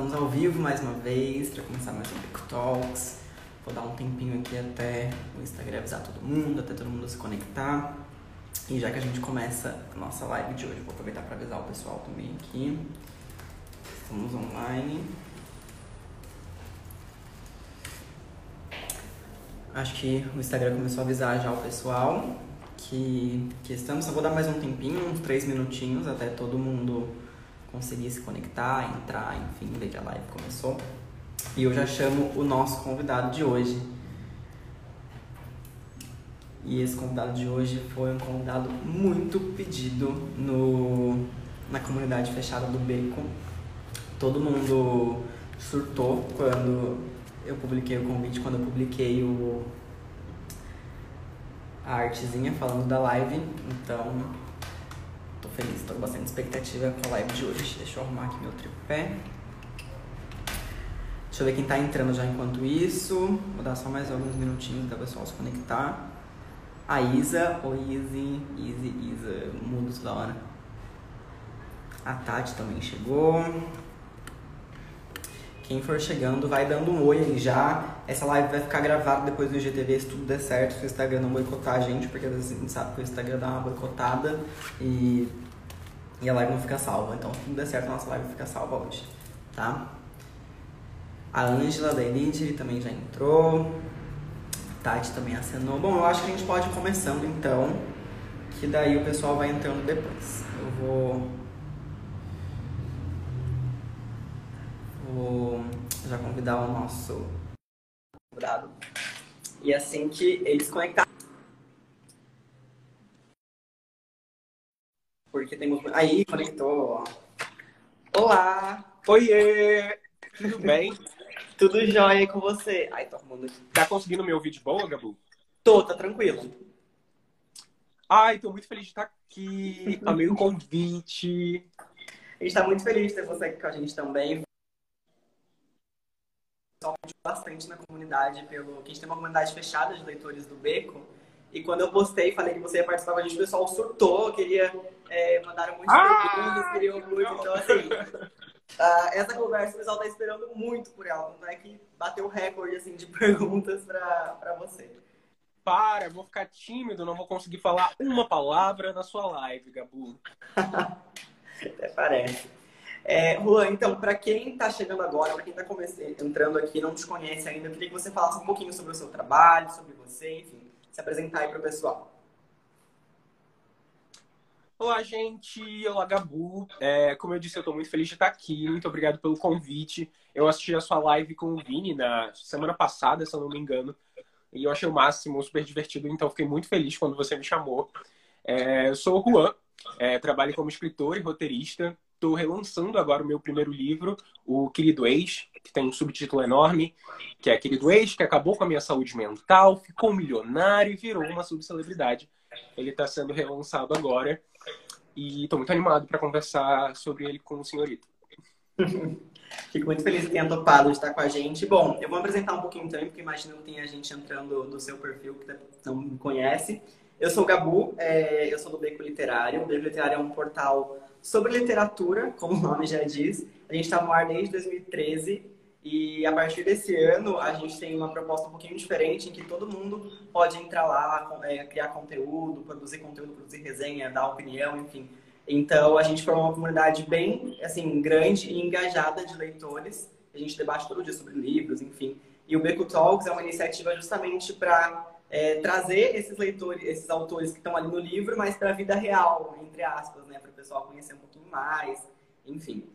Estamos ao vivo mais uma vez para começar mais um Pico Talks. Vou dar um tempinho aqui até o Instagram avisar todo mundo, até todo mundo se conectar. E já que a gente começa a nossa live de hoje, vou aproveitar para avisar o pessoal também aqui. Estamos online. Acho que o Instagram começou a avisar já o pessoal que, que estamos. Só vou dar mais um tempinho, uns três minutinhos, até todo mundo conseguir se conectar, entrar, enfim, ver que a live começou. E eu já chamo o nosso convidado de hoje. E esse convidado de hoje foi um convidado muito pedido no, na comunidade fechada do Beco. Todo mundo surtou quando eu publiquei o convite, quando eu publiquei o, a artezinha falando da live. Então, tô feliz, tô com bastante expectativa com a live de hoje. Deixa eu arrumar aqui meu tripé. Deixa eu ver quem tá entrando já enquanto isso. Vou dar só mais alguns minutinhos o pessoal se conectar. A Isa, oi Izzy, Izzy, Isa, mudo toda hora. A Tati também chegou. Quem for chegando, vai dando um oi aí já. Essa live vai ficar gravada depois do IGTV, se tudo der certo, se o Instagram não boicotar a gente, porque às vezes a gente sabe que o Instagram dá uma boicotada e, e a live não fica salva. Então, se tudo der certo, a nossa live fica salva hoje, tá? A Ângela da Elite também já entrou. Tati também acenou. Bom, eu acho que a gente pode ir começando então, que daí o pessoal vai entrando depois. Eu vou Vou já convidar o nosso convidado. E assim que eles conectarem. Porque temos. Aí, conectou. Olá! Oiê! Tudo bem? Tudo jóia com você? Ai, tô arrumando aqui. Tá conseguindo me ouvir de boa, Gabu? Tô, tá tranquilo. Ai, tô muito feliz de estar aqui. Amei o convite. A gente tá muito feliz de ter você aqui com a gente também bastante na comunidade, pelo que a gente tem uma comunidade fechada de leitores do Beco. E quando eu postei, falei que você ia participar com a gente, o pessoal surtou, queria, é, mandaram muitas ah, perguntas, queriam muito. Então, assim, uh, essa conversa o pessoal está esperando muito por ela. Não é que bateu o recorde, assim, de perguntas para você. Para, vou ficar tímido, não vou conseguir falar uma palavra na sua live, Gabu. Até parece. É, Juan, então, para quem está chegando agora, para quem está entrando aqui não te conhece ainda, eu queria que você falasse um pouquinho sobre o seu trabalho, sobre você, enfim, se apresentar aí para o pessoal. Olá, gente. Olá, Gabu. É, como eu disse, eu estou muito feliz de estar aqui. Muito obrigado pelo convite. Eu assisti a sua live com o Vini na semana passada, se eu não me engano. E eu achei o máximo, super divertido. Então, fiquei muito feliz quando você me chamou. É, eu sou o Juan. É, trabalho como escritor e roteirista estou relançando agora o meu primeiro livro, O Querido Ex, que tem um subtítulo enorme, que é Querido Ex, que acabou com a minha saúde mental, ficou milionário e virou uma subcelebridade. Ele está sendo relançado agora e estou muito animado para conversar sobre ele com o senhorito. Fico muito feliz que tenha topado de estar com a gente. Bom, eu vou apresentar um pouquinho também, porque imagino que tem a gente entrando do seu perfil que não me conhece. Eu sou o Gabu, é, eu sou do Beco Literário. O Beco Literário é um portal sobre literatura, como o nome já diz. A gente está no ar desde 2013 e a partir desse ano a gente tem uma proposta um pouquinho diferente em que todo mundo pode entrar lá, é, criar conteúdo, produzir conteúdo, produzir resenha, dar opinião, enfim. Então a gente formou uma comunidade bem assim grande e engajada de leitores. A gente debate todo dia sobre livros, enfim. E o Beco Talks é uma iniciativa justamente para é, trazer esses leitores, esses autores que estão ali no livro, mas para a vida real, entre aspas, né? Para o pessoal conhecer um pouquinho mais, enfim.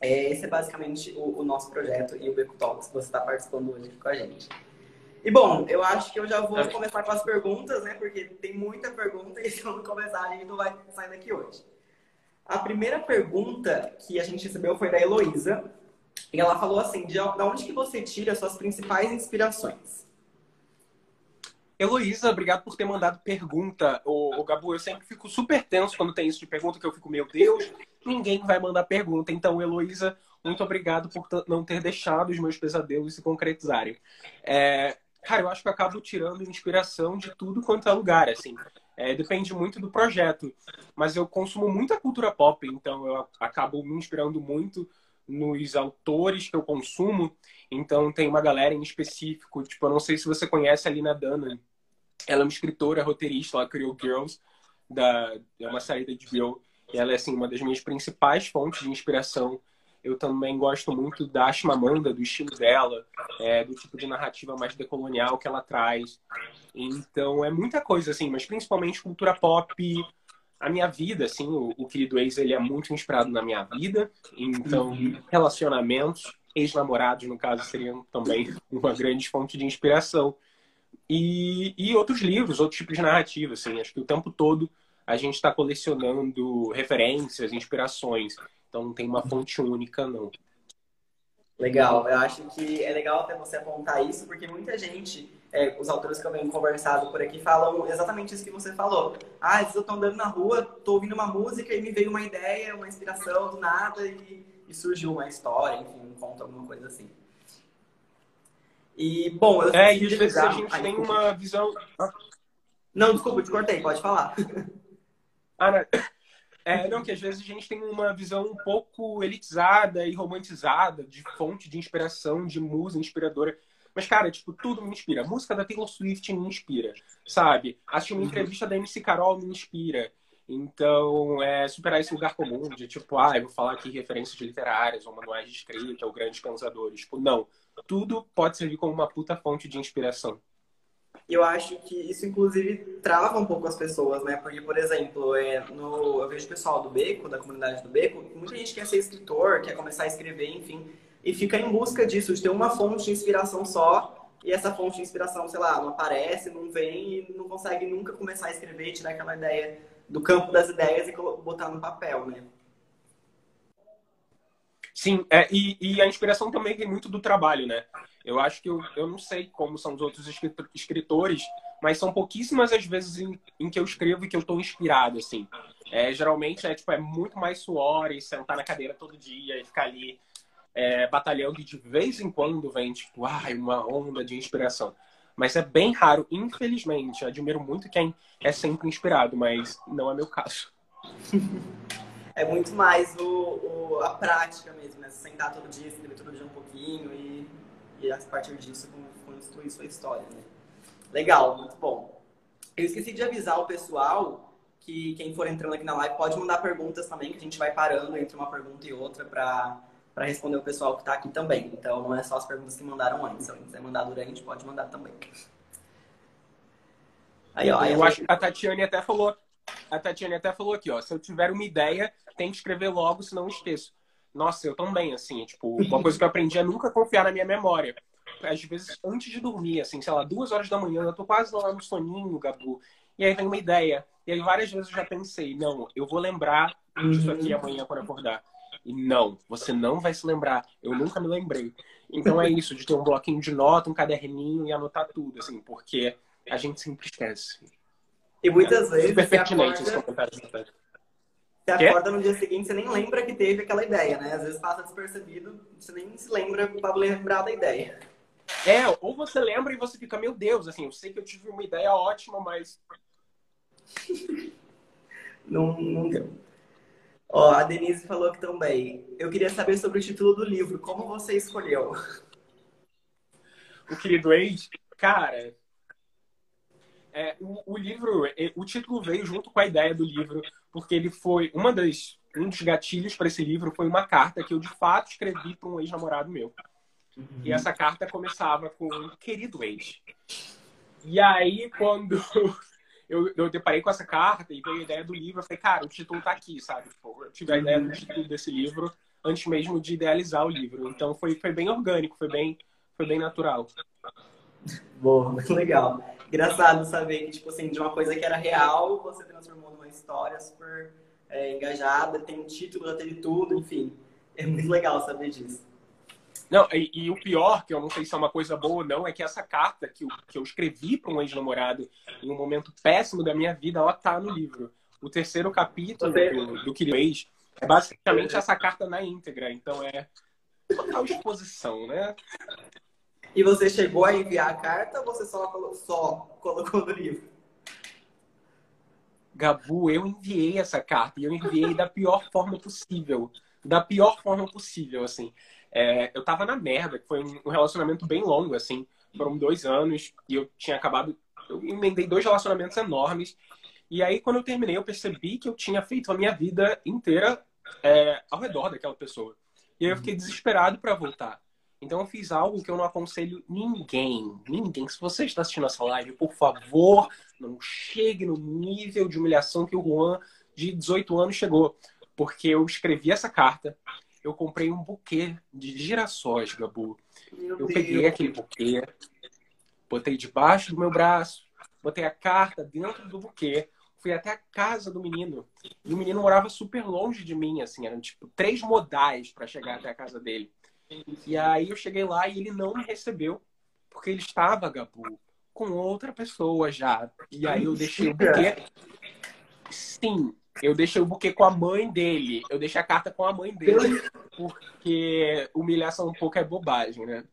É, esse é basicamente o, o, nosso projeto e o Beco Talks que você está participando hoje aqui com a gente. E bom, eu acho que eu já vou começar com as perguntas, né? Porque tem muita pergunta e se eu não começar, a gente não vai sair daqui hoje. A primeira pergunta que a gente recebeu foi da Heloísa. E ela falou assim, de onde que você tira suas principais inspirações? Heloísa, obrigado por ter mandado pergunta. O, Gabu, eu sempre fico super tenso quando tem isso de pergunta, que eu fico, meu Deus, ninguém vai mandar pergunta. Então, Heloísa, muito obrigado por não ter deixado os meus pesadelos se concretizarem. É, cara, eu acho que eu acabo tirando inspiração de tudo quanto é lugar, assim. É, depende muito do projeto. Mas eu consumo muita cultura pop, então eu acabo me inspirando muito nos autores que eu consumo. Então, tem uma galera em específico, tipo, eu não sei se você conhece a Lina Dunham. Ela é uma escritora, roteirista, ela criou Girls, da, é uma série da HBO. E ela é, assim, uma das minhas principais fontes de inspiração. Eu também gosto muito da Ashmamanda, do estilo dela, é, do tipo de narrativa mais decolonial que ela traz. Então, é muita coisa, assim, mas principalmente cultura pop, a minha vida, assim, o, o querido ex, ele é muito inspirado na minha vida. Então, uhum. relacionamentos, ex-namorados, no caso, seriam também uma grande fonte de inspiração. E, e outros livros, outros tipos de narrativa, assim. Acho que o tempo todo a gente está colecionando referências, inspirações. Então, não tem uma fonte única, não. Legal. Eu acho que é legal até você apontar isso, porque muita gente é, os autores que eu venho conversado por aqui falam exatamente isso que você falou. Ah, às vezes eu tô andando na rua, tô ouvindo uma música e me veio uma ideia, uma inspiração do nada e, e surgiu uma história, enfim, um conto, alguma coisa assim. E, bom, eu É, e às vezes a gente tem uma visão. Não, desculpa, te cortei, pode falar. Ah, não. É, não, que às vezes a gente tem uma visão um pouco elitizada e romantizada de fonte de inspiração, de musa inspiradora. Mas, cara, tipo, tudo me inspira. A música da Taylor Swift me inspira, sabe? Assistir uma uhum. entrevista da MC Carol me inspira. Então, é superar esse lugar comum de, tipo, ah, eu vou falar aqui referências literárias ou manuais de escrita ou grandes pensadores. Tipo, não. Tudo pode servir como uma puta fonte de inspiração. Eu acho que isso, inclusive, trava um pouco as pessoas, né? Porque, por exemplo, é, no, eu vejo o pessoal do Beco, da comunidade do Beco, muita gente quer ser escritor, quer começar a escrever, enfim e fica em busca disso, de ter uma fonte de inspiração só, e essa fonte de inspiração, sei lá, não aparece, não vem e não consegue nunca começar a escrever, tirar aquela ideia do campo das ideias e botar no papel, né? Sim, é, e, e, a inspiração também vem muito do trabalho, né? Eu acho que eu, eu não sei como são os outros escritores, mas são pouquíssimas as vezes em, em que eu escrevo e que eu estou inspirado, assim. É, geralmente é, tipo, é muito mais suor e sentar na cadeira todo dia e ficar ali é, batalhando e de vez em quando vem, tipo, ai, uma onda de inspiração. Mas é bem raro, infelizmente. admiro muito quem é sempre inspirado, mas não é meu caso. é muito mais o, o, a prática mesmo, né? Sentar todo dia, escrever todo dia um pouquinho e, e a partir disso construir sua história, né? Legal, muito bom. Eu esqueci de avisar o pessoal que quem for entrando aqui na live pode mandar perguntas também, que a gente vai parando entre uma pergunta e outra para para responder o pessoal que está aqui também. Então, não é só as perguntas que mandaram antes. Se quiser mandar durante, pode mandar também. Aí, ó, aí eu acho que a Tatiane até falou. A Tatiane até falou aqui, ó. Se eu tiver uma ideia, tem que escrever logo, senão eu esqueço. Nossa, eu também, assim, tipo, uma coisa que eu aprendi é nunca confiar na minha memória. Às vezes, antes de dormir, assim, sei lá, duas horas da manhã, eu tô quase lá no soninho, Gabu. E aí vem uma ideia. E aí várias vezes eu já pensei, não, eu vou lembrar disso aqui amanhã quando acordar. E não, você não vai se lembrar. Eu nunca me lembrei. Então é isso, de ter um bloquinho de nota, um caderninho e anotar tudo, assim, porque a gente sempre esquece. E muitas vezes. Super pertinente esse comentário. Você acorda no dia seguinte, você nem lembra que teve aquela ideia, né? Às vezes passa despercebido, você nem se lembra para lembrar da ideia. É, ou você lembra e você fica, meu Deus, assim, eu sei que eu tive uma ideia ótima, mas. não, não deu. Ó, a Denise falou que também. Eu queria saber sobre o título do livro. Como você escolheu? O querido ex, cara. É, o, o, livro, é, o título veio junto com a ideia do livro, porque ele foi uma das um dos gatilhos para esse livro foi uma carta que eu de fato escrevi para um ex-namorado meu. Uhum. E essa carta começava com querido ex. E aí quando eu, eu deparei com essa carta e veio a ideia do livro. Eu falei, cara, o título tá aqui, sabe? Tipo, tive a ideia do título desse livro antes mesmo de idealizar o livro. Então foi, foi bem orgânico, foi bem, foi bem natural. Boa, muito legal. Engraçado saber que, tipo assim, de uma coisa que era real, você transformou numa história super é, engajada, tem um título, já teve tudo, enfim. É muito legal saber disso. Não, e, e, o pior, que eu não sei se é uma coisa boa ou não, é que essa carta que eu, que eu escrevi para um ex-namorado em um momento péssimo da minha vida, ela tá no livro. O terceiro capítulo do, do que ex é basicamente essa carta na íntegra. Então é total exposição, né? E você chegou a enviar a carta ou você só, só colocou no livro? Gabu, eu enviei essa carta e eu enviei da pior forma possível da pior forma possível, assim. É, eu tava na merda, que foi um relacionamento bem longo, assim. Foram dois anos e eu tinha acabado. Eu emendei dois relacionamentos enormes. E aí, quando eu terminei, eu percebi que eu tinha feito a minha vida inteira é, ao redor daquela pessoa. E aí eu fiquei desesperado para voltar. Então eu fiz algo que eu não aconselho ninguém, ninguém. Se você está assistindo essa live, por favor, não chegue no nível de humilhação que o Juan de 18 anos chegou. Porque eu escrevi essa carta, eu comprei um buquê de girassóis, Gabu. Meu eu Deus. peguei aquele buquê, botei debaixo do meu braço, botei a carta dentro do buquê, fui até a casa do menino. E o menino morava super longe de mim, assim, eram tipo três modais para chegar até a casa dele. E aí eu cheguei lá e ele não me recebeu, porque ele estava, Gabu, com outra pessoa já. E aí eu deixei o buquê. Sim, eu deixei o buquê com a mãe dele. Eu deixei a carta com a mãe dele. Porque humilhação um pouco é bobagem, né?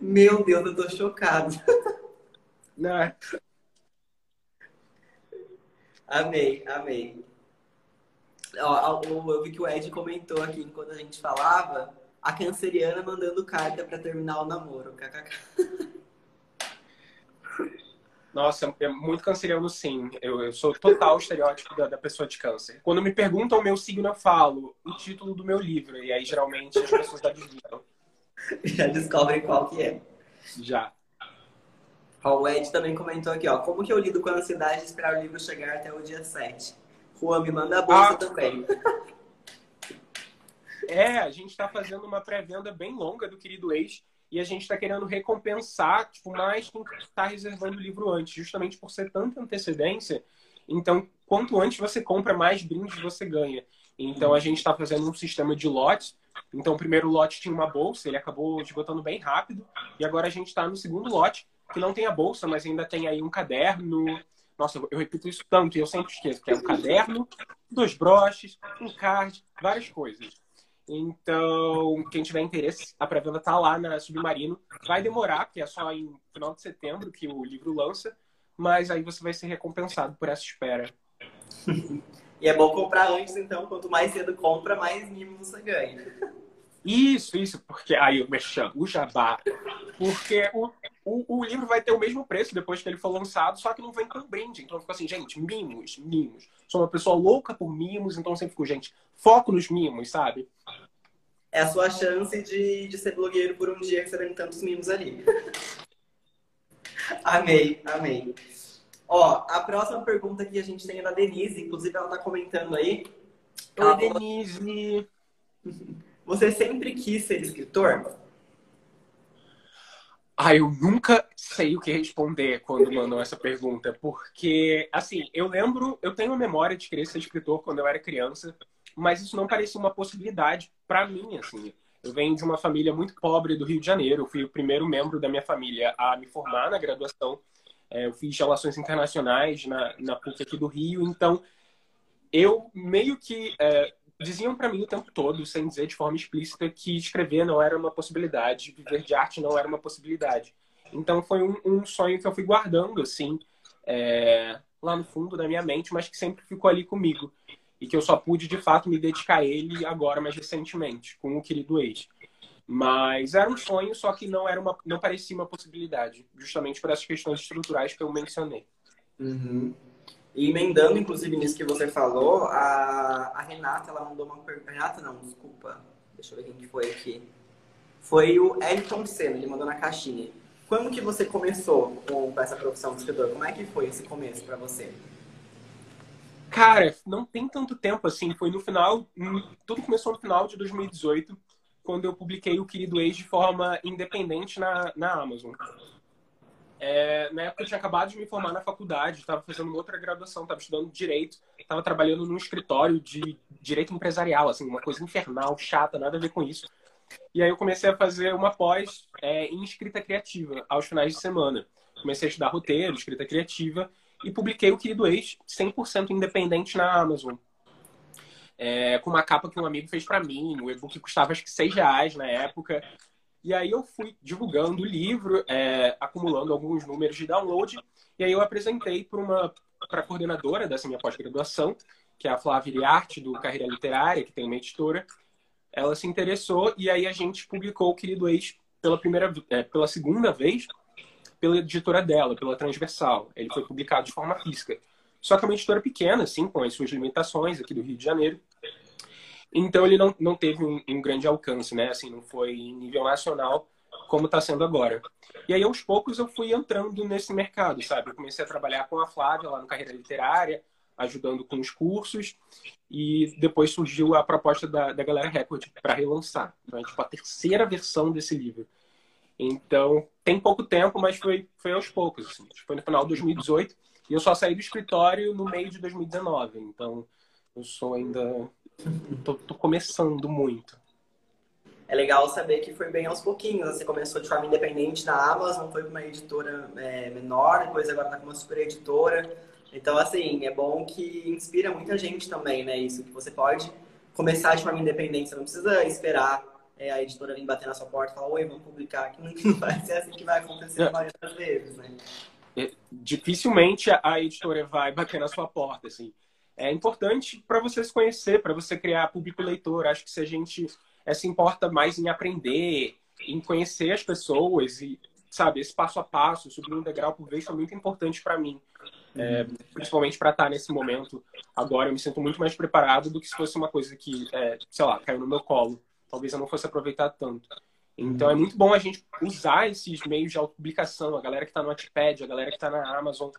Meu Deus, eu tô chocado. Não. Amei, amei. Ó, eu vi que o Ed comentou aqui enquanto a gente falava a canceriana mandando carta para terminar o namoro. Nossa, é muito canceriano sim. Eu, eu sou total estereótipo da, da, pessoa de câncer. Quando me perguntam o meu signo, eu falo o título do meu livro. E aí, geralmente, as pessoas adivinham. Já descobrem qual que é. Já. O Ed também comentou aqui, ó. Como que eu lido com a ansiedade de esperar o livro chegar até o dia 7? Juan, me manda a bolsa ah. também. É, a gente está fazendo uma pré-venda bem longa do Querido Ex e a gente está querendo recompensar tipo, mais quem está reservando o livro antes, justamente por ser tanta antecedência. Então, quanto antes você compra, mais brindes você ganha. Então, a gente está fazendo um sistema de lotes. Então, o primeiro lote tinha uma bolsa, ele acabou esgotando bem rápido. E agora a gente está no segundo lote, que não tem a bolsa, mas ainda tem aí um caderno. Nossa, eu repito isso tanto e eu sempre esqueço, que é um caderno, dois broches, um card, várias coisas. Então, quem tiver interesse, a pré-venda tá lá na Submarino. Vai demorar, porque é só em final de setembro que o livro lança, mas aí você vai ser recompensado por essa espera. e é bom comprar antes, então, quanto mais cedo compra, mais mimo você ganha. Isso, isso, porque aí eu mexendo o jabá. Porque o, o, o, livro vai ter o mesmo preço depois que ele for lançado, só que não vem com brinde. Então fica assim, gente, mimos, mimos. Sou uma pessoa louca por mimos, então sempre fico, gente, foco nos mimos, sabe? É a sua chance de, de ser blogueiro por um dia recebendo tantos mimos ali. amei, amei. Ó, a próxima pergunta que a gente tem é da Denise, inclusive ela tá comentando aí. Oi, Denise! Você sempre quis ser escritor? Ah, eu nunca sei o que responder quando mandam essa pergunta, porque, assim, eu lembro, eu tenho memória de querer ser escritor quando eu era criança, mas isso não parecia uma possibilidade para mim, assim. Eu venho de uma família muito pobre do Rio de Janeiro, eu fui o primeiro membro da minha família a me formar na graduação, é, eu fiz relações internacionais na, na PUC aqui do Rio, então eu meio que é, diziam para mim o tempo todo, sem dizer de forma explícita, que escrever não era uma possibilidade, viver de arte não era uma possibilidade. Então foi um, um sonho que eu fui guardando, assim, é, lá no fundo da minha mente, mas que sempre ficou ali comigo. E que eu só pude, de fato, me dedicar a ele agora, mais recentemente, com o querido ex. Mas era um sonho, só que não era uma, não parecia uma possibilidade, justamente por essas questões estruturais que eu mencionei. Uhum. E emendando, inclusive, nisso que você falou, a, a Renata, ela mandou uma pergunta. Renata, não, desculpa. Deixa eu ver quem que foi aqui. Foi o Elton Senna, ele mandou na caixinha. Quando que você começou com, com essa profissão de escritor? Como é que foi esse começo para você? Cara, não tem tanto tempo assim. Foi no final. Tudo começou no final de 2018, quando eu publiquei o Querido Ex de forma independente na, na Amazon. É, na época eu tinha acabado de me formar na faculdade, estava fazendo outra graduação, estava estudando direito, estava trabalhando num escritório de direito empresarial, assim, uma coisa infernal, chata, nada a ver com isso. E aí eu comecei a fazer uma pós é, em escrita criativa aos finais de semana. Comecei a estudar roteiro, escrita criativa e publiquei o Querido Ex 100% independente na Amazon. É, com uma capa que um amigo fez para mim, o e-book custava acho que 6 reais na época. E aí eu fui divulgando o livro, é, acumulando alguns números de download, e aí eu apresentei para uma para a coordenadora dessa minha pós-graduação, que é a Flávia Iriarte, do Carreira Literária, que tem uma editora, ela se interessou e aí a gente publicou o Querido Ex pela primeira, é, pela segunda vez pela editora dela, pela Transversal. Ele foi publicado de forma física. Só que é uma editora pequena, assim, com as suas limitações aqui do Rio de Janeiro. Então ele não, não teve um, um grande alcance, né? Assim, não foi em nível nacional como está sendo agora. E aí, aos poucos, eu fui entrando nesse mercado, sabe? Eu comecei a trabalhar com a Flávia lá no Carreira Literária, ajudando com os cursos. E depois surgiu a proposta da, da Galera Record para relançar. Então, é tipo a terceira versão desse livro. Então, tem pouco tempo, mas foi, foi aos poucos. Assim. Foi no final de 2018. E eu só saí do escritório no meio de 2019. Então, eu sou ainda. Tô, tô começando muito. É legal saber que foi bem aos pouquinhos. Você começou de forma independente na Amazon, foi para uma editora é, menor, depois agora está com uma super editora. Então, assim, é bom que inspira muita gente também, né? Isso, que você pode começar de forma independente, você não precisa esperar é, a editora vir bater na sua porta e falar, oi, vamos publicar aqui. Não vai ser assim que vai acontecer maioria das vezes, né? É, dificilmente a editora vai bater na sua porta, assim. É importante para você se conhecer, para você criar público leitor. Acho que se a gente é, se importa mais em aprender, em conhecer as pessoas e, sabe, esse passo a passo, subir um degrau por vez foi muito importante para mim. É, principalmente para estar tá nesse momento agora, eu me sinto muito mais preparado do que se fosse uma coisa que, é, sei lá, caiu no meu colo. Talvez eu não fosse aproveitar tanto. Então é muito bom a gente usar esses meios de autopublicação, a galera que está no Wattpad, a galera que está na Amazon,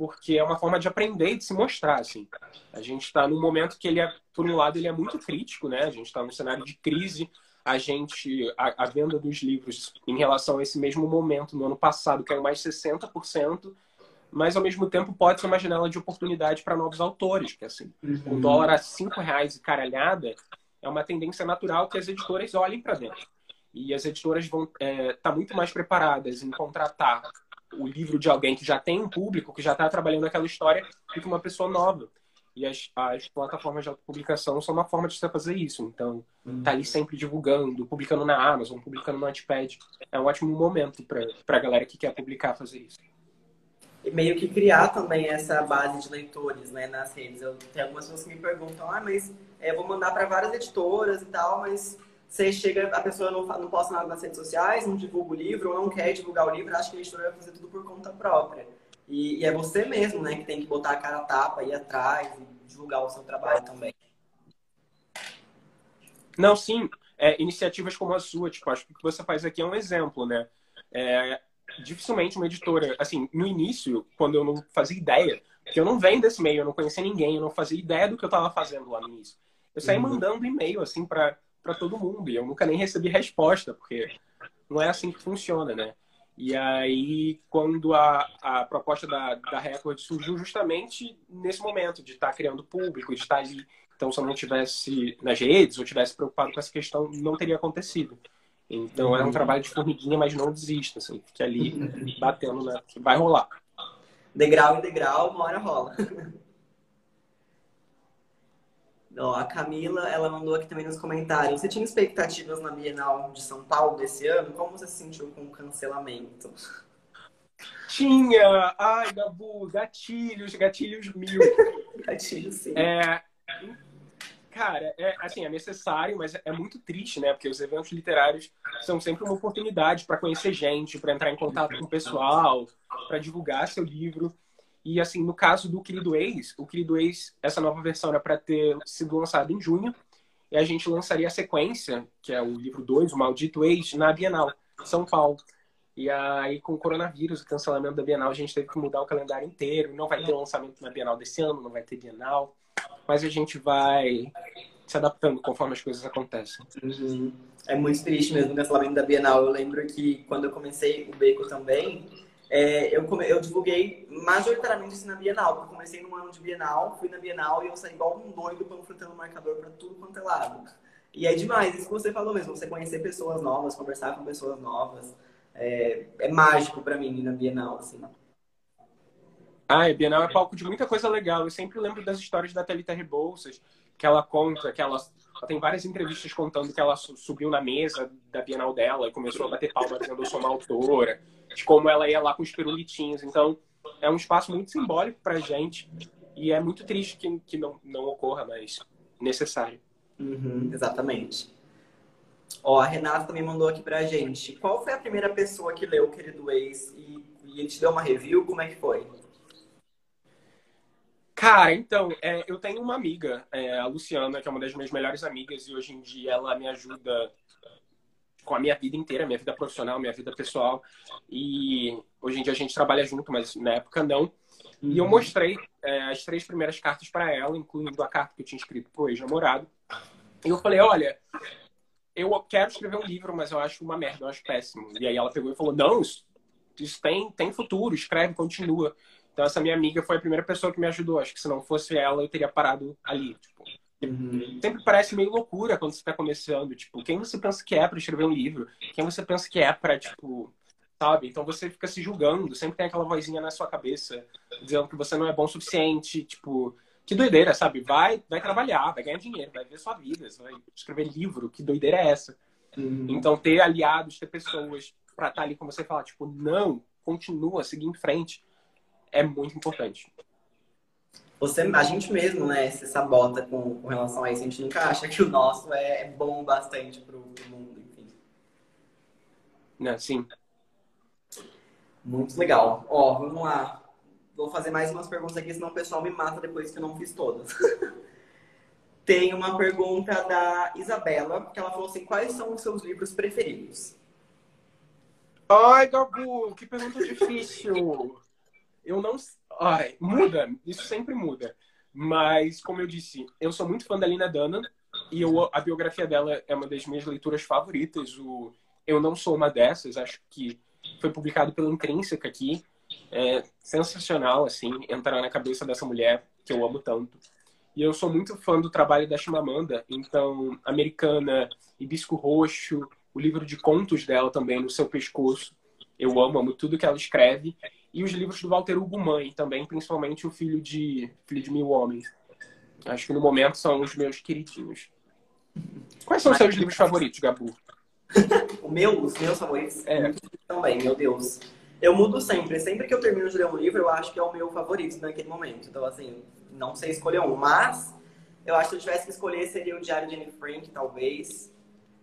porque é uma forma de aprender e de se mostrar, assim. A gente está num momento que ele é, por um lado, ele é muito crítico, né? A gente está num cenário de crise. A gente, a, a, venda dos livros em relação a esse mesmo momento no ano passado caiu mais 60%, mas ao mesmo tempo pode ser uma janela de oportunidade para novos autores, que assim, uhum. o dólar a cinco reais e caralhada é uma tendência natural que as editoras olhem para dentro. E as editoras vão estar é, tá muito mais preparadas em contratar o livro de alguém que já tem um público, que já está trabalhando aquela história, do que uma pessoa nova. E as, as plataformas de autopublicação são uma forma de você fazer isso. Então, uhum. tá ali sempre divulgando, publicando na Amazon, publicando no Notepad. É um ótimo momento para a galera que quer publicar fazer isso e meio que criar também essa base de leitores né, nas redes. Eu tenho algumas pessoas que me perguntam, ah, mas é, vou mandar para várias editoras e tal, mas você chega, a pessoa não, não posta nada nas redes sociais, não divulga o livro, ou não quer divulgar o livro, acha que a editora vai fazer tudo por conta própria. E, e é você mesmo, né, que tem que botar a cara a tapa, ir atrás e divulgar o seu trabalho também. Não, sim. É, iniciativas como a sua, tipo, acho que o que você faz aqui é um exemplo, né? É, dificilmente uma editora, assim, no início, quando eu não fazia ideia, que eu não venho desse meio, eu não conhecia ninguém, eu não fazia ideia do que eu estava fazendo lá no início. Eu saí uhum. mandando e-mail, assim, para todo mundo, e eu nunca nem recebi resposta, porque não é assim que funciona, né? E aí, quando a, a proposta da, da Record surgiu justamente nesse momento, de estar tá criando público, de estar tá ali. Então, se eu não tivesse nas redes, ou tivesse preocupado com essa questão, não teria acontecido. Então é um trabalho de formiguinha, mas não desista, assim, fique ali batendo, né? Vai rolar. Degrau em degrau, uma hora rola. Ó, a Camila, ela mandou aqui também nos comentários. Você tinha expectativas na Bienal de São Paulo desse ano? Como você se sentiu com o cancelamento? Tinha! Ai, Gabu, gatilhos, gatilhos mil. gatilhos, sim. É, Cara, é assim, é necessário, mas é muito triste, né? Porque os eventos literários são sempre uma oportunidade para conhecer gente, para entrar em contato com o pessoal, para divulgar seu livro. E assim, no caso do Querido Ex, o Querido Ex, essa nova versão era para ter sido lançada em junho, e a gente lançaria a sequência, que é o livro 2, o Maldito Ex, na Bienal, São Paulo. E aí, com o coronavírus, o cancelamento da Bienal, a gente teve que mudar o calendário inteiro. Não vai ter lançamento na Bienal desse ano, não vai ter Bienal mas a gente vai se adaptando conforme as coisas acontecem. Uhum. É muito triste mesmo o cancelamento da Bienal. Eu lembro que quando eu comecei o Beco também, é, eu, eu divulguei majoritariamente isso na Bienal. Eu comecei no ano de Bienal, fui na Bienal e eu saí igual um doido panfletando marcador para tudo quanto é lado. E é demais, isso que você falou mesmo, você conhecer pessoas novas, conversar com pessoas novas. É, é mágico para mim na Bienal, assim. Ah, a Bienal é palco de muita coisa legal. Eu sempre lembro das histórias da Thalita Rebouças, que ela conta, que ela, ela, tem várias entrevistas contando que ela subiu na mesa da Bienal dela e começou a bater palma dizendo eu sou uma autora, de como ela ia lá com os pirulitinhos. Então, é um espaço muito simbólico pra gente. E é muito triste que, que não, não ocorra, mas necessário. Uhum, exatamente. Ó, a Renata também mandou aqui pra gente. Qual foi a primeira pessoa que leu o Querido Ex e, e ele te deu uma review? Como é que foi? Cara, então, é, eu tenho uma amiga, é, a Luciana, que é uma das minhas melhores amigas, e hoje em dia ela me ajuda com a minha vida inteira, minha vida profissional, minha vida pessoal. E hoje em dia a gente trabalha junto, mas na época não. E eu uhum. mostrei é, as três primeiras cartas para ela, incluindo a carta que eu tinha escrito pro ex-namorado. E eu falei, olha, eu quero escrever um livro, mas eu acho uma merda, eu acho péssimo. E aí ela pegou e falou, não, isso, isso tem, tem futuro, escreve, continua. Então essa minha amiga foi a primeira pessoa que me ajudou. Acho que se não fosse ela, eu teria parado ali. Tipo, uhum. Sempre parece meio loucura quando você está começando. Tipo, quem você pensa que é para escrever um livro? Quem você pensa que é para, tipo, sabe? Então você fica se julgando. Sempre tem aquela vozinha na sua cabeça dizendo que você não é bom o suficiente. Tipo, que doideira, sabe? Vai, vai trabalhar, vai ganhar dinheiro, vai ver sua vida, vai escrever livro. Que doideira é essa? Uhum. Então ter aliados, ter pessoas para estar tá ali com você e falar, tipo, não, continua, seguir em frente é muito importante. Você, a gente mesmo, né, se sabota com, com relação a isso. A gente nunca acha que o nosso é, é bom bastante pro, pro mundo, enfim. Não, sim. Muito legal. Ó, vamos lá. Vou fazer mais umas perguntas aqui, senão o pessoal me mata depois que eu não fiz todas. Tem uma pergunta da Isabela, que ela falou assim: quais são os seus livros preferidos? Ai, Gabu, que pergunta difícil eu não. Ai, muda, isso sempre muda. Mas, como eu disse, eu sou muito fã da Lina Dunham e eu, a biografia dela é uma das minhas leituras favoritas. O Eu Não Sou Uma Dessas, acho que foi publicado pela Intrínseca aqui. É sensacional, assim, entrar na cabeça dessa mulher que eu amo tanto. E eu sou muito fã do trabalho da Chimamanda, então, Americana, Hibisco Roxo, o livro de contos dela também, No Seu Pescoço. Eu amo, amo tudo que ela escreve e os livros do Walter Hugo Mãe também, principalmente o Filho de Filho de Mil Homens. Acho que no momento são os meus queridinhos. Quais são os seus livros favoritos, Gabu? o meu, os meus favoritos é. também, meu Deus. Eu mudo sempre. Sempre que eu termino de ler um livro, eu acho que é o meu favorito naquele momento. Então, assim, não sei escolher um. Mas, eu acho que se eu tivesse que escolher, seria o Diário de Anne Frank, talvez.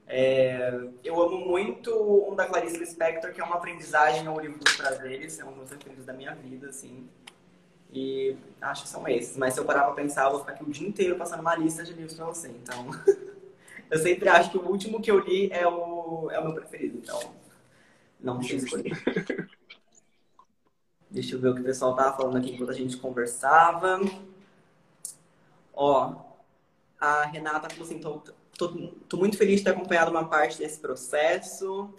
É, eu amo muito um da Clarice Lispector, que é uma aprendizagem ao livro dos prazeres. É um dos preferidos da minha vida, assim. E acho que são esses. Mas se eu parar pra pensar, eu vou ficar aqui o dia inteiro passando uma lista de livros pra você. Então, eu sempre acho que o último que eu li é o, é o meu preferido. Então, não sei escolher. Deixa eu ver o que o pessoal tava falando aqui enquanto a gente conversava. Ó, a Renata falou assim, tô, muito feliz de ter acompanhado uma parte desse processo.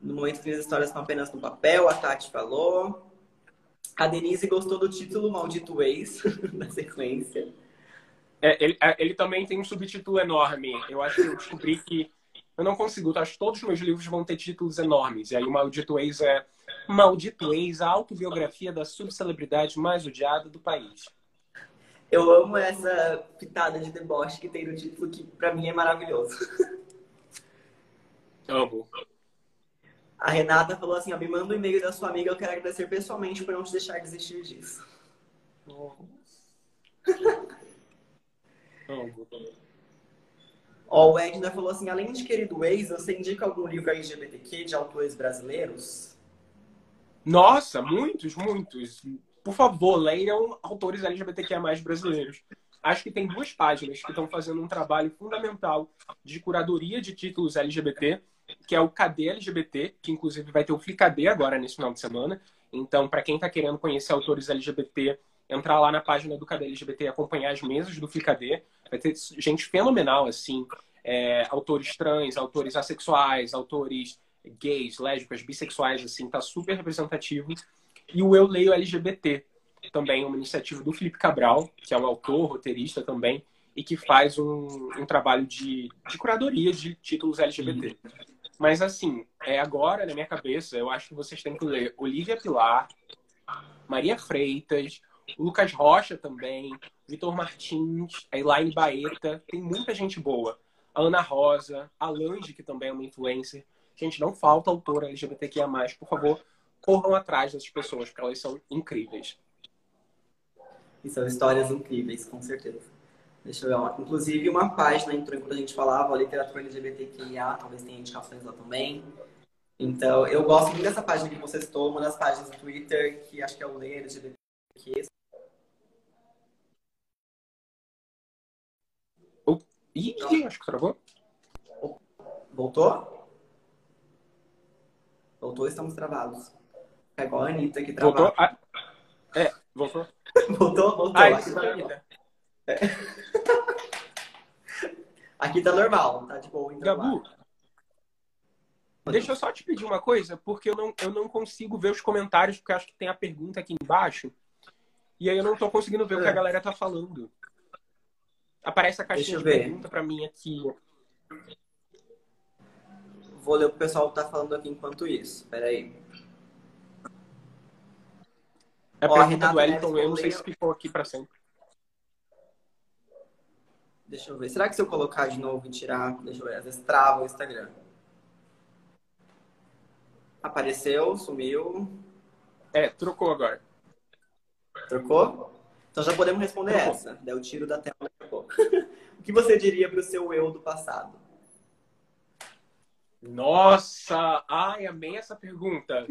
No momento que as histórias estão apenas no papel, a Tati falou. A Denise gostou do título Maldito Ex, na sequência. É, ele, é, ele, também tem um subtítulo enorme. Eu acho que eu descobri que eu não consigo. Acho que todos os meus livros vão ter títulos enormes. E aí o Maldito Ex é Maldito Ex, a autobiografia da subcelebridade mais odiada do país. Eu amo essa pitada de deboche que tem no título, que pra mim é maravilhoso. Amo. A Renata falou assim, ó, me manda um e-mail da sua amiga, eu quero agradecer pessoalmente por não te deixar desistir disso. Ó, o Edna falou assim, além de Querido Ex, você indica algum livro LGBTQ de autores brasileiros? Nossa, muitos, muitos por favor, leiam autores LGBTQIA brasileiros. Acho que tem duas páginas que estão fazendo um trabalho fundamental de curadoria de títulos LGBT, que é o KD LGBT, que inclusive vai ter o FliKD agora nesse final de semana. Então, para quem está querendo conhecer autores LGBT, entrar lá na página do KD LGBT e acompanhar as mesas do FliKD. Vai ter gente fenomenal, assim, é, autores trans, autores assexuais, autores gays, lésbicas, bissexuais, assim, tá super representativo. E o Eu Leio LGBT, também uma iniciativa do Felipe Cabral, que é um autor, roteirista também, e que faz um, um trabalho de, de curadoria de títulos LGBT. Mas, assim, é agora, na minha cabeça, eu acho que vocês têm que ler Olivia Pilar, Maria Freitas, Lucas Rocha também, Vitor Martins, Elaine Baeta, tem muita gente boa. A Ana Rosa, a Lange, que também é uma influencer. Gente, não falta autora LGBTQIA+, por favor, corram atrás dessas pessoas, porque elas são incríveis. E são histórias incríveis, com certeza. Deixa eu ver. Inclusive, uma página entrou enquanto a gente falava, a literatura LGBTQIA, talvez tenha indicações lá também. Então, eu gosto muito dessa página que você citou, uma das páginas do Twitter, que acho que é o Ler LGBTQ. Oh, ih, acho que travou. Voltou? Voltou, estamos travados. É igual a Anitta que travada. Voltou? Ah, é, voltou. voltou, voltou. Ah, aqui, tá normal. É. aqui tá normal, tá. Então Gabu, deixa eu só te pedir uma coisa, porque eu não, eu não consigo ver os comentários, porque acho que tem a pergunta aqui embaixo. E aí eu não tô conseguindo ver é. o que a é. galera tá falando. Aparece a caixinha de pergunta pra mim aqui. Vou ler o que o pessoal tá falando aqui enquanto isso. Peraí. É a Ó, pergunta do Wellington, eu não sei se ficou aqui para sempre. Deixa eu ver. Será que se eu colocar de novo e tirar, deixa eu ver, às vezes trava o Instagram. Apareceu, sumiu. É, trocou agora. Trocou? Então já podemos responder trocou. essa. Deu o tiro da tela daqui a pouco. o que você diria para o seu eu do passado? Nossa! Ai, amei essa pergunta.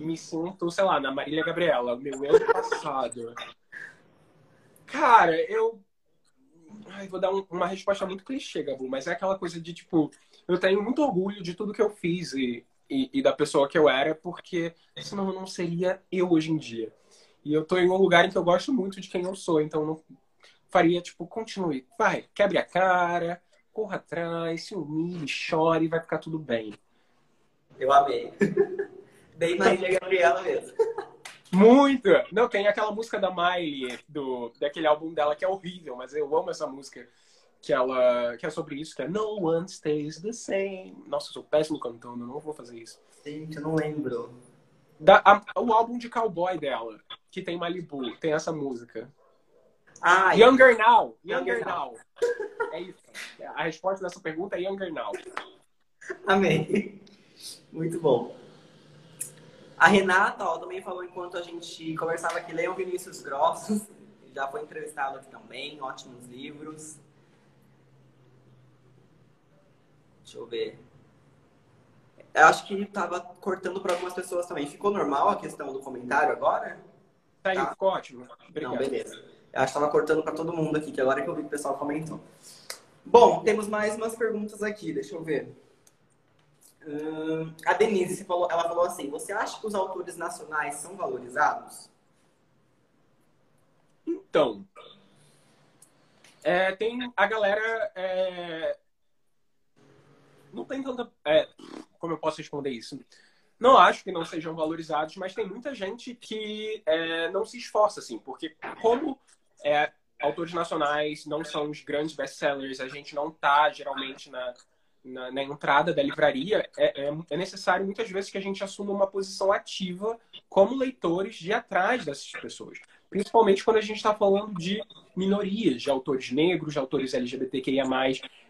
Me sinto, sei lá, na Marília Gabriela, meu eu do passado. Cara, eu. Ai, vou dar um, uma resposta muito clichê, Gabu, mas é aquela coisa de tipo, eu tenho muito orgulho de tudo que eu fiz e, e, e da pessoa que eu era, porque senão eu não seria eu hoje em dia. E eu tô em um lugar em que eu gosto muito de quem eu sou, então não faria, tipo, continue. Vai, quebre a cara, corra atrás, se humilhe, chore, vai ficar tudo bem. Eu amei. Bem Marília Gabriela mesmo. Muito! Não, tem aquela música da Miley, do, daquele álbum dela que é horrível, mas eu amo essa música. Que ela que é sobre isso, que é No One Stays the Same. Nossa, eu sou péssimo cantando, não vou fazer isso. Gente, eu não lembro. Da, a, o álbum de cowboy dela, que tem Malibu, tem essa música. Ah, Younger Now. Younger, Younger Now. É isso. A resposta dessa pergunta é Younger Now. Amém. Muito bom. A Renata ó, também falou enquanto a gente conversava aqui, leiam Vinícius Grossos. Já foi entrevistado aqui também, ótimos livros. Deixa eu ver. Eu acho que estava cortando para algumas pessoas também. Ficou normal a questão do comentário agora? Tá, aí, ficou ótimo. Obrigado. Não, beleza. Eu acho que estava cortando para todo mundo aqui, que agora que eu vi que o pessoal comentou. Bom, temos mais umas perguntas aqui, deixa eu ver. A Denise falou, ela falou assim: Você acha que os autores nacionais são valorizados? Então, é, tem a galera. É, não tem tanta. É, como eu posso responder isso? Não acho que não sejam valorizados, mas tem muita gente que é, não se esforça, assim, porque como é, autores nacionais não são os grandes best-sellers, a gente não tá geralmente na, na, na entrada da livraria, é, é, é, necessário muitas vezes que a gente assuma uma posição ativa como leitores de atrás dessas pessoas. Principalmente quando a gente está falando de minorias, de autores negros, de autores LGBTQIA.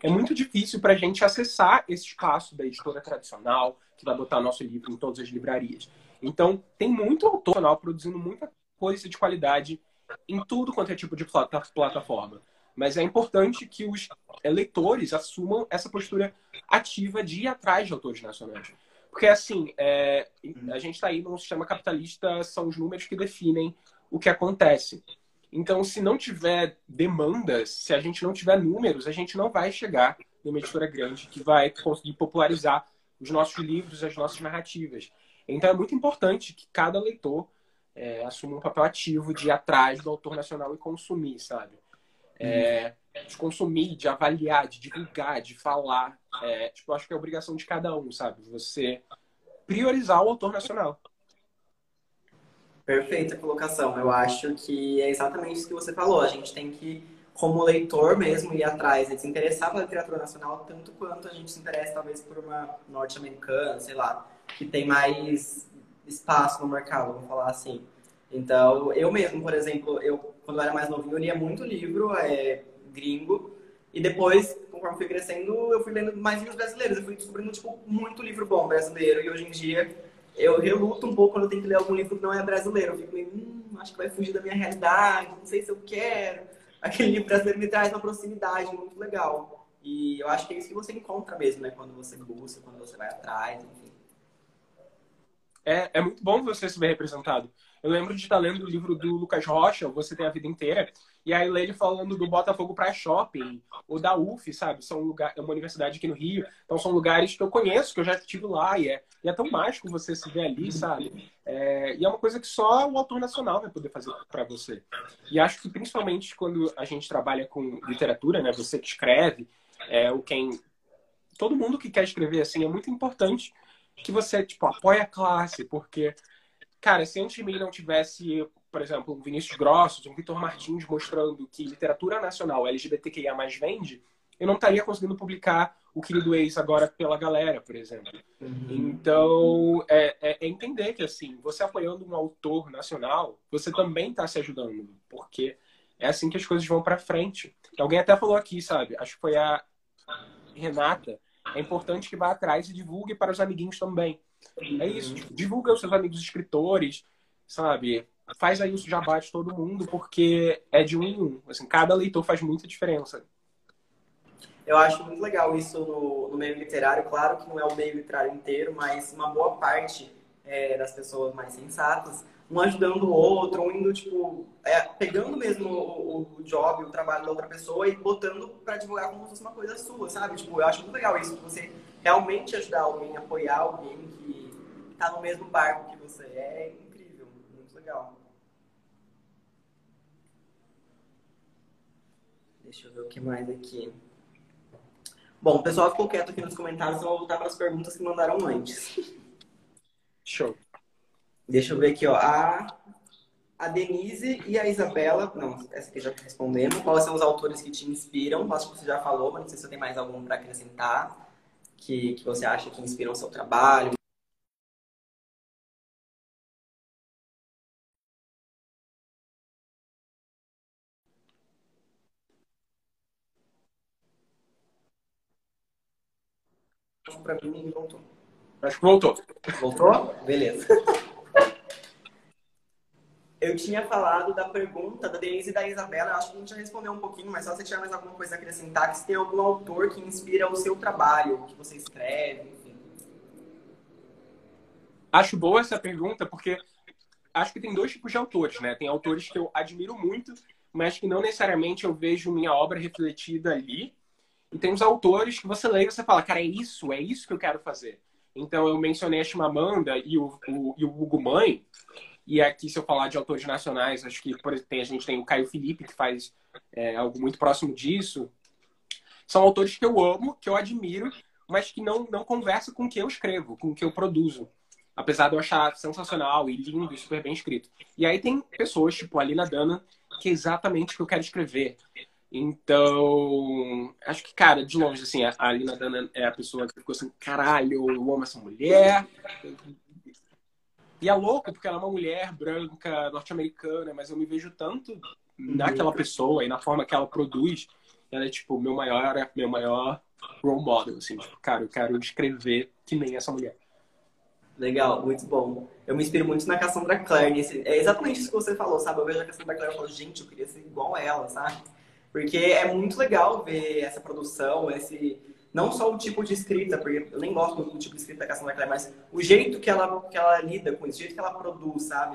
É muito difícil para a gente acessar esse espaço da editora tradicional, que vai botar nosso livro em todas as livrarias. Então, tem muito autor produzindo muita coisa de qualidade em tudo quanto é tipo de plataforma. Mas é importante que os leitores assumam essa postura ativa de ir atrás de autores nacionais. Porque, assim, é, a gente está aí num sistema capitalista, são os números que definem o que acontece. Então, se não tiver demandas, se a gente não tiver números, a gente não vai chegar numa editora grande que vai conseguir popularizar os nossos livros, as nossas narrativas. Então, é muito importante que cada leitor é, assumir um papel ativo de ir atrás do autor nacional e consumir, sabe? É, de consumir, de avaliar, de divulgar, de falar. É, tipo, acho que é obrigação de cada um, sabe? Você priorizar o autor nacional. Perfeita colocação. Eu acho que é exatamente isso que você falou. A gente tem que, como leitor mesmo, ir atrás e se interessar pela literatura nacional tanto quanto a gente se interessa, talvez, por uma norte-americana, sei lá, que tem mais espaço no mercado, vamos falar assim. Então, eu mesmo, por exemplo, eu quando eu era mais novinho, eu lia muito livro é, gringo. E depois, conforme fui crescendo, eu fui lendo mais livros brasileiros. Eu fui descobrindo, tipo, muito livro bom brasileiro. E hoje em dia, eu reluto um pouco quando eu tenho que ler algum livro que não é brasileiro. Eu fico meio, hum, acho que vai fugir da minha realidade, não sei se eu quero. Aquele livro brasileiro me traz uma proximidade muito legal. E eu acho que é isso que você encontra mesmo, né? Quando você busca, quando você vai atrás, enfim. É, é muito bom você se ver representado. Eu lembro de estar lendo o livro do Lucas Rocha, Você Tem a Vida Inteira, e aí ele falando do Botafogo para Shopping, ou da UF, sabe? São lugar, é uma universidade aqui no Rio, então são lugares que eu conheço, que eu já estive lá, e é, e é tão mágico você se ver ali, sabe? É, e é uma coisa que só o autor nacional vai poder fazer para você. E acho que principalmente quando a gente trabalha com literatura, né? Você que escreve, é, quem todo mundo que quer escrever assim é muito importante que você tipo apoie a classe, porque cara, se antes de mim não tivesse, por exemplo, um Vinícius Grossos, um Vitor Martins mostrando que literatura nacional LGBTQIA mais vende, eu não estaria conseguindo publicar o Querido Ex agora pela galera, por exemplo. Uhum. Então, é, é, é, entender que, assim, você apoiando um autor nacional, você também está se ajudando, porque é assim que as coisas vão para frente. Alguém até falou aqui, sabe? Acho que foi a Renata. É importante que vá atrás e divulgue para os amiguinhos também. É isso. Tipo, divulga os seus amigos escritores, sabe? Faz aí o jabá de todo mundo, porque é de um em um. Assim, cada leitor faz muita diferença. Eu acho muito legal isso no, no, meio literário. Claro que não é o meio literário inteiro, mas uma boa parte é, das pessoas mais sensatas, um ajudando o outro, um indo, tipo, é, pegando mesmo o, o, job, o trabalho da outra pessoa e botando para divulgar como se fosse uma coisa sua, sabe? Tipo, eu acho muito legal isso, você realmente ajudar alguém, apoiar alguém que está no mesmo barco que você. É incrível, muito legal. Deixa eu ver o que mais aqui. Bom, o pessoal ficou quieto aqui nos comentários, então eu vou voltar para as perguntas que mandaram antes. Show. Deixa eu ver aqui, ó. A, a Denise e a Isabela. Não, essa aqui já respondemos. Quais são os autores que te inspiram? Acho que você já falou, mas não sei se você tem mais algum para acrescentar. Que, que você acha que inspiram o seu trabalho, para mim voltou. Acho que voltou. Voltou? Beleza. Eu tinha falado da pergunta da Denise e da Isabela, acho que a gente já respondeu um pouquinho, mas só se tiver mais alguma coisa a acrescentar, se tem algum autor que inspira o seu trabalho, que você escreve, enfim. Acho boa essa pergunta, porque acho que tem dois tipos de autores, né? Tem autores que eu admiro muito, mas que não necessariamente eu vejo minha obra refletida ali. E tem os autores que você lê e você fala, cara, é isso, é isso que eu quero fazer. Então eu mencionei a Chimamanda e o, o, e o Hugo Mãe. E aqui, se eu falar de autores nacionais, acho que por exemplo, a gente tem o Caio Felipe, que faz é, algo muito próximo disso. São autores que eu amo, que eu admiro, mas que não, não conversa com o que eu escrevo, com o que eu produzo. Apesar de eu achar sensacional e lindo e super bem escrito. E aí tem pessoas, tipo a Lina Dana, que é exatamente o que eu quero escrever. Então, acho que, cara, de longe, assim, a Alina Dana é a pessoa que ficou assim, caralho, eu amo essa mulher. E é louco, porque ela é uma mulher branca, norte-americana, mas eu me vejo tanto naquela pessoa e na forma que ela produz. Ela é, tipo, meu maior, meu maior role model, assim. Tipo, cara, eu quero escrever que nem essa mulher. Legal, muito bom. Eu me inspiro muito na Cassandra Clare. Nesse... É exatamente isso que você falou, sabe? Eu vejo a Cassandra Clare e falo, gente, eu queria ser igual a ela, sabe? Porque é muito legal ver essa produção, esse não só o tipo de escrita, porque eu nem gosto do tipo de escrita da Cassandra Clare, mas o jeito que ela, que ela lida com isso, o jeito que ela produz, sabe?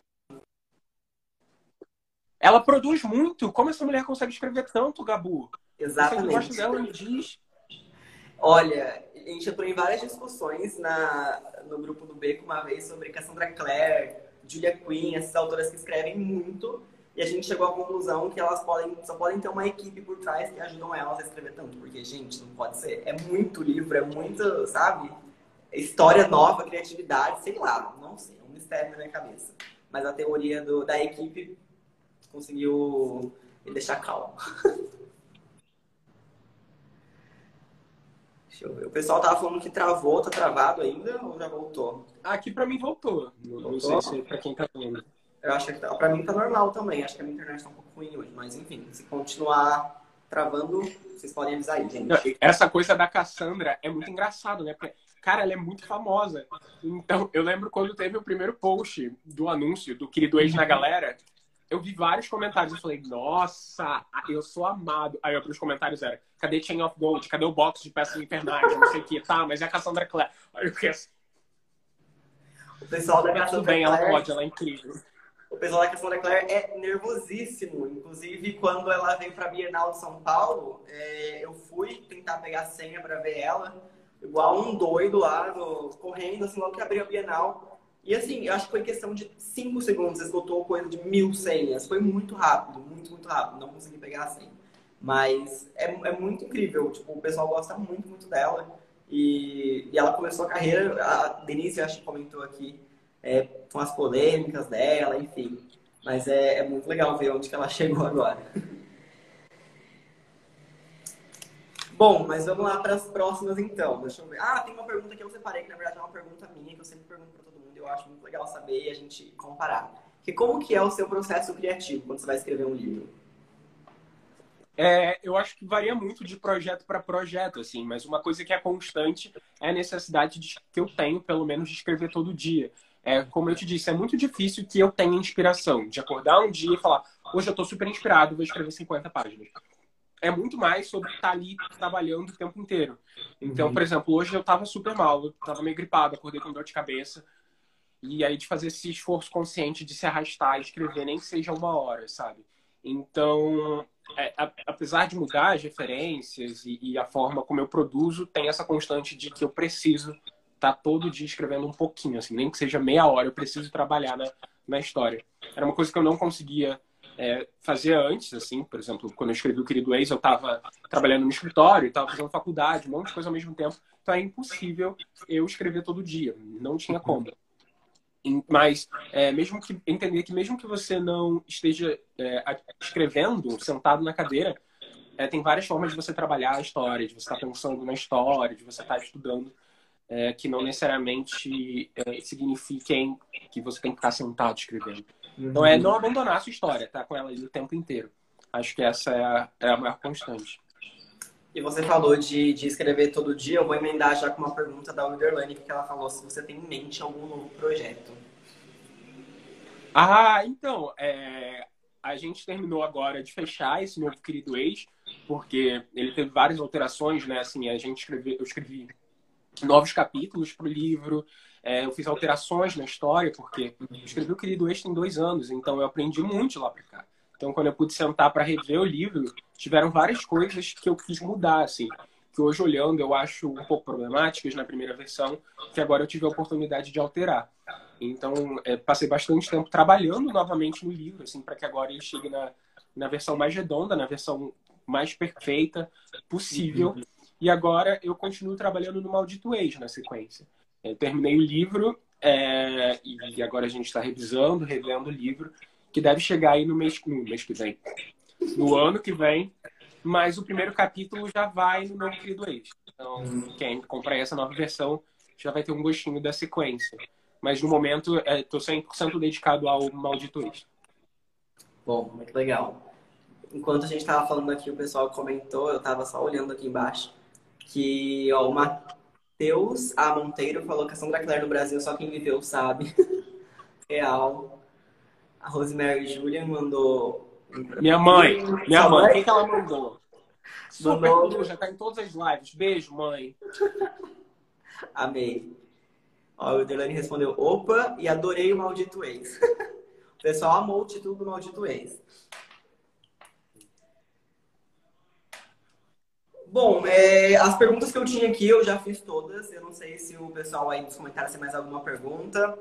Ela produz muito. Como essa mulher consegue escrever tanto, Gabu? Exatamente. Você gosta dela, me diz. Olha, a gente entrou em várias discussões na, no grupo do Beco uma vez sobre Cassandra Clare, Julia Quinn, essas autoras que escrevem muito. E a gente chegou à conclusão que elas podem, só podem ter uma equipe por trás que ajudam elas a escrever tanto. Porque, gente, não pode ser. É muito livro, é muito, sabe? História nova, criatividade, sei lá, não sei, é um mistério na minha cabeça. Mas a teoria do, da equipe conseguiu me deixar calmo. Deixa eu ver. O pessoal tava falando que travou, tá travado ainda ou já voltou? Aqui pra mim voltou. voltou? Não sei se é pra quem tá vendo. Eu acho que tá, pra mim tá normal também. Acho que a minha internet tá um pouco ruim hoje. Mas enfim, se continuar travando, vocês podem avisar aí, gente. Essa coisa da Cassandra é muito engraçado, né? Porque, cara, ela é muito famosa. Então, eu lembro quando teve o primeiro post do anúncio do querido ex na galera. eu vi vários comentários. Eu falei, nossa, eu sou amado. Aí outros comentários eram, cadê Chain of Gold? Cadê o box de peças infernais? Não sei o que. Tá, mas é a Cassandra Clare. Aí eu fiquei assim. O pessoal da Cassandra Tudo bem, ela pode, ela é incrível. O pessoal da Cassandra Clare é nervosíssimo. Inclusive, quando ela veio pra Bienal de São Paulo, é, eu fui tentar pegar a senha pra ver ela. Igual um doido lá, no, correndo, assim, logo que abriu a Bienal e assim, eu acho que foi questão de 5 segundos, esgotou coisa de mil senhas. Foi muito rápido, muito, muito rápido. Não consegui pegar a senha. Mas é, é muito incrível. Tipo, o pessoal gosta muito, muito dela. E, e ela começou a carreira, a Denise acho que comentou aqui, é, com as polêmicas dela, enfim. Mas é, é muito legal ver onde que ela chegou agora. Bom, mas vamos lá para as próximas então. Deixa eu ver. Ah, tem uma pergunta que eu separei, que na verdade é uma pergunta minha, que eu sempre pergunto para todo mundo, eu acho muito legal saber e a gente comparar. Que como que é o seu processo criativo quando você vai escrever um livro? É, eu acho que varia muito de projeto para projeto, assim, mas uma coisa que é constante é a necessidade de, que eu tenho, pelo menos, de escrever todo dia. É, como eu te disse, é muito difícil que eu tenha inspiração, de acordar um dia e falar, hoje eu estou super inspirado, vou escrever 50 páginas é muito mais sobre estar ali trabalhando o tempo inteiro. Então, uhum. por exemplo, hoje eu estava super mal, eu estava meio gripado, acordei com dor de cabeça. E aí de fazer esse esforço consciente de se arrastar e escrever, nem que seja uma hora, sabe? Então, é, a, apesar de mudar as referências e, e, a forma como eu produzo, tem essa constante de que eu preciso tá todo dia escrevendo um pouquinho, assim, nem que seja meia hora, eu preciso trabalhar na, na história. Era uma coisa que eu não conseguia é, fazia antes, assim, por exemplo, quando eu escrevi o Querido Ex, eu estava trabalhando no escritório, estava fazendo faculdade, um monte de coisa ao mesmo tempo, então é impossível eu escrever todo dia, não tinha como. Mas é, mesmo que entender que mesmo que você não esteja é, escrevendo sentado na cadeira, é, tem várias formas de você trabalhar a história, de você estar tá pensando na história, de você estar tá estudando, é, que não necessariamente é, signifiquem que você tem que estar sentado escrevendo. Então é não abandonar a sua história, tá com ela ali o tempo inteiro. Acho que essa é a, é a maior constante. E você falou de, de escrever todo dia, eu vou emendar já com uma pergunta da Wilderlane, que ela falou se você tem em mente algum novo projeto. Ah, então, é, a gente terminou agora de fechar esse novo querido ex, porque ele teve várias alterações, né? Assim, a gente escreveu, eu escrevi novos capítulos para o livro, é, eu fiz alterações na história, porque eu escrevi o Querido Ex tem dois anos, então eu aprendi muito lá para cá. Então, quando eu pude sentar para rever o livro, tiveram várias coisas que eu quis mudar, assim, que hoje olhando eu acho um pouco problemáticas na primeira versão, que agora eu tive a oportunidade de alterar. Então, é, passei bastante tempo trabalhando novamente no livro, assim, para que agora ele chegue na, na versão mais redonda, na versão mais perfeita possível. E agora eu continuo trabalhando no Maldito Ex na sequência. Eu terminei o livro é, e agora a gente está revisando, revendo o livro, que deve chegar aí no mês, no mês que vem. No ano que vem, mas o primeiro capítulo já vai no Novo Querido Ex. Então, quem comprar essa nova versão já vai ter um gostinho da sequência. Mas no momento, estou é, 100% dedicado ao Maldito Ex. Bom, muito legal. Enquanto a gente estava falando aqui, o pessoal comentou, eu estava só olhando aqui embaixo, que ó, uma, Deus, a Monteiro falou que a Sandra no Brasil só quem viveu sabe. Real. A Rosemary Julian mandou. Minha mãe, minha mãe, o que, que ela mandou? Super mandou... já tá em todas as lives. Beijo, mãe. Amei. Ó, o Delane respondeu: opa, e adorei o maldito ex. o pessoal amou o título do maldito ex. Bom, é, as perguntas que eu tinha aqui eu já fiz todas. Eu não sei se o pessoal aí nos comentários tem mais alguma pergunta,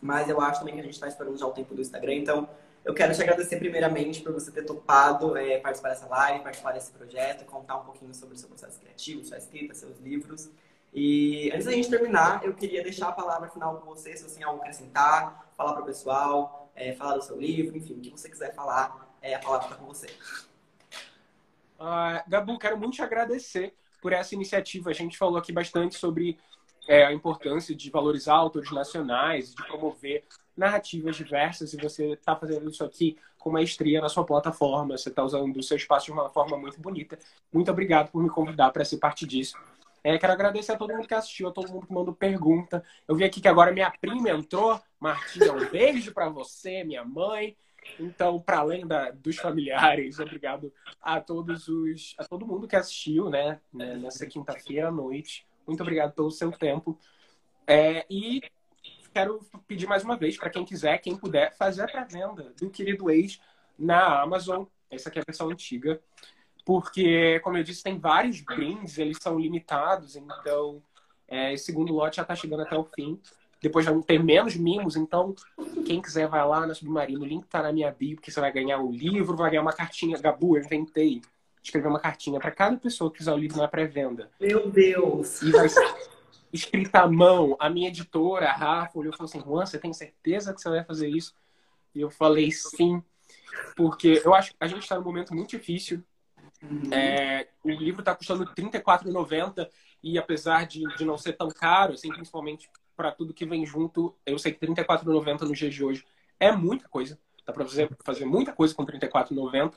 mas eu acho também que a gente está esperando já o tempo do Instagram. Então, eu quero te agradecer primeiramente por você ter topado é, participar dessa live, participar desse projeto, contar um pouquinho sobre o seu processo criativo, sua escrita, seus livros. E antes da gente terminar, eu queria deixar a palavra final com você, se você tem algo a acrescentar, falar para o pessoal, é, falar do seu livro, enfim, o que você quiser falar, é, a palavra está com você. Uh, Gabu, quero muito te agradecer por essa iniciativa. A gente falou aqui bastante sobre é, a importância de valorizar autores nacionais, de promover narrativas diversas, e você está fazendo isso aqui com maestria na sua plataforma, você está usando o seu espaço de uma forma muito bonita. Muito obrigado por me convidar para ser parte disso. É, quero agradecer a todo mundo que assistiu, a todo mundo que mandou pergunta. Eu vi aqui que agora minha prima entrou. Martinha, um beijo para você, minha mãe. Então, para além da, dos familiares, obrigado a todos os, a todo mundo que assistiu, né, né nessa quinta-feira à noite. Muito obrigado pelo seu tempo. É, e quero pedir mais uma vez para quem quiser, quem puder, fazer a pré-venda do Querido Ex na Amazon. Essa aqui é a versão antiga. Porque, como eu disse, tem vários brindes, eles são limitados, então é, segundo lote já está chegando até o fim. Depois vai ter menos mimos, então quem quiser vai lá na Submarino, o link tá na minha bio, porque você vai ganhar o um livro, vai ganhar uma cartinha. Gabu, eu inventei escrever uma cartinha para cada pessoa que quiser o livro na pré-venda. Meu Deus! E vai ser escrita à mão. A minha editora, a Rafa, olhou e falou assim: Juan, você tem certeza que você vai fazer isso? E eu falei sim, porque eu acho que a gente está num momento muito difícil. Uhum. É, o livro está custando R$ 34,90 e apesar de, de não ser tão caro, assim, principalmente para tudo que vem junto. Eu sei que R$34,90 nos dias de hoje é muita coisa. Dá para fazer, fazer muita coisa com R$34,90.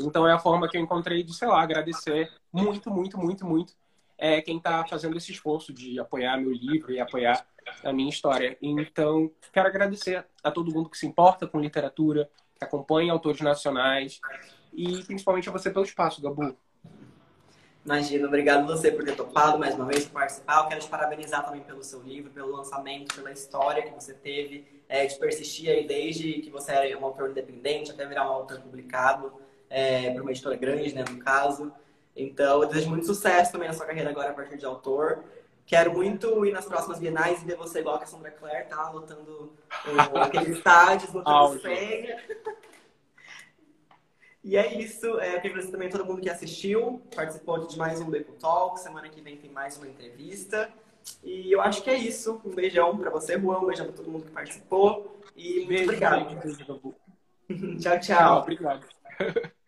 Então é a forma que eu encontrei de, sei lá, agradecer muito, muito, muito, muito é, quem está fazendo esse esforço de apoiar meu livro e apoiar a minha história. Então, quero agradecer a todo mundo que se importa com literatura, que acompanha autores nacionais e principalmente a você pelo espaço, Gabu. Imagina, obrigado você por ter topado mais uma vez participar. Eu quero te parabenizar também pelo seu livro, pelo lançamento, pela história que você teve, é, de persistir aí desde que você era um autor independente até virar um autor publicado é, para uma editora grande, né, no caso. Então, eu desejo muito sucesso também na sua carreira agora a partir de autor. Quero muito ir nas próximas bienais e ver você igual que a Sandra Clare, tá? Lotando aqueles estádios, lotando senha. E é isso. É, eu queria agradecer também a todo mundo que assistiu, participou aqui de mais um Beco Talk. Semana que vem tem mais uma entrevista. E eu acho que é isso. Um beijão para você, Juan. Um beijão para todo mundo que participou. E Beijo, obrigado. tchau, tchau. tchau. Obrigado.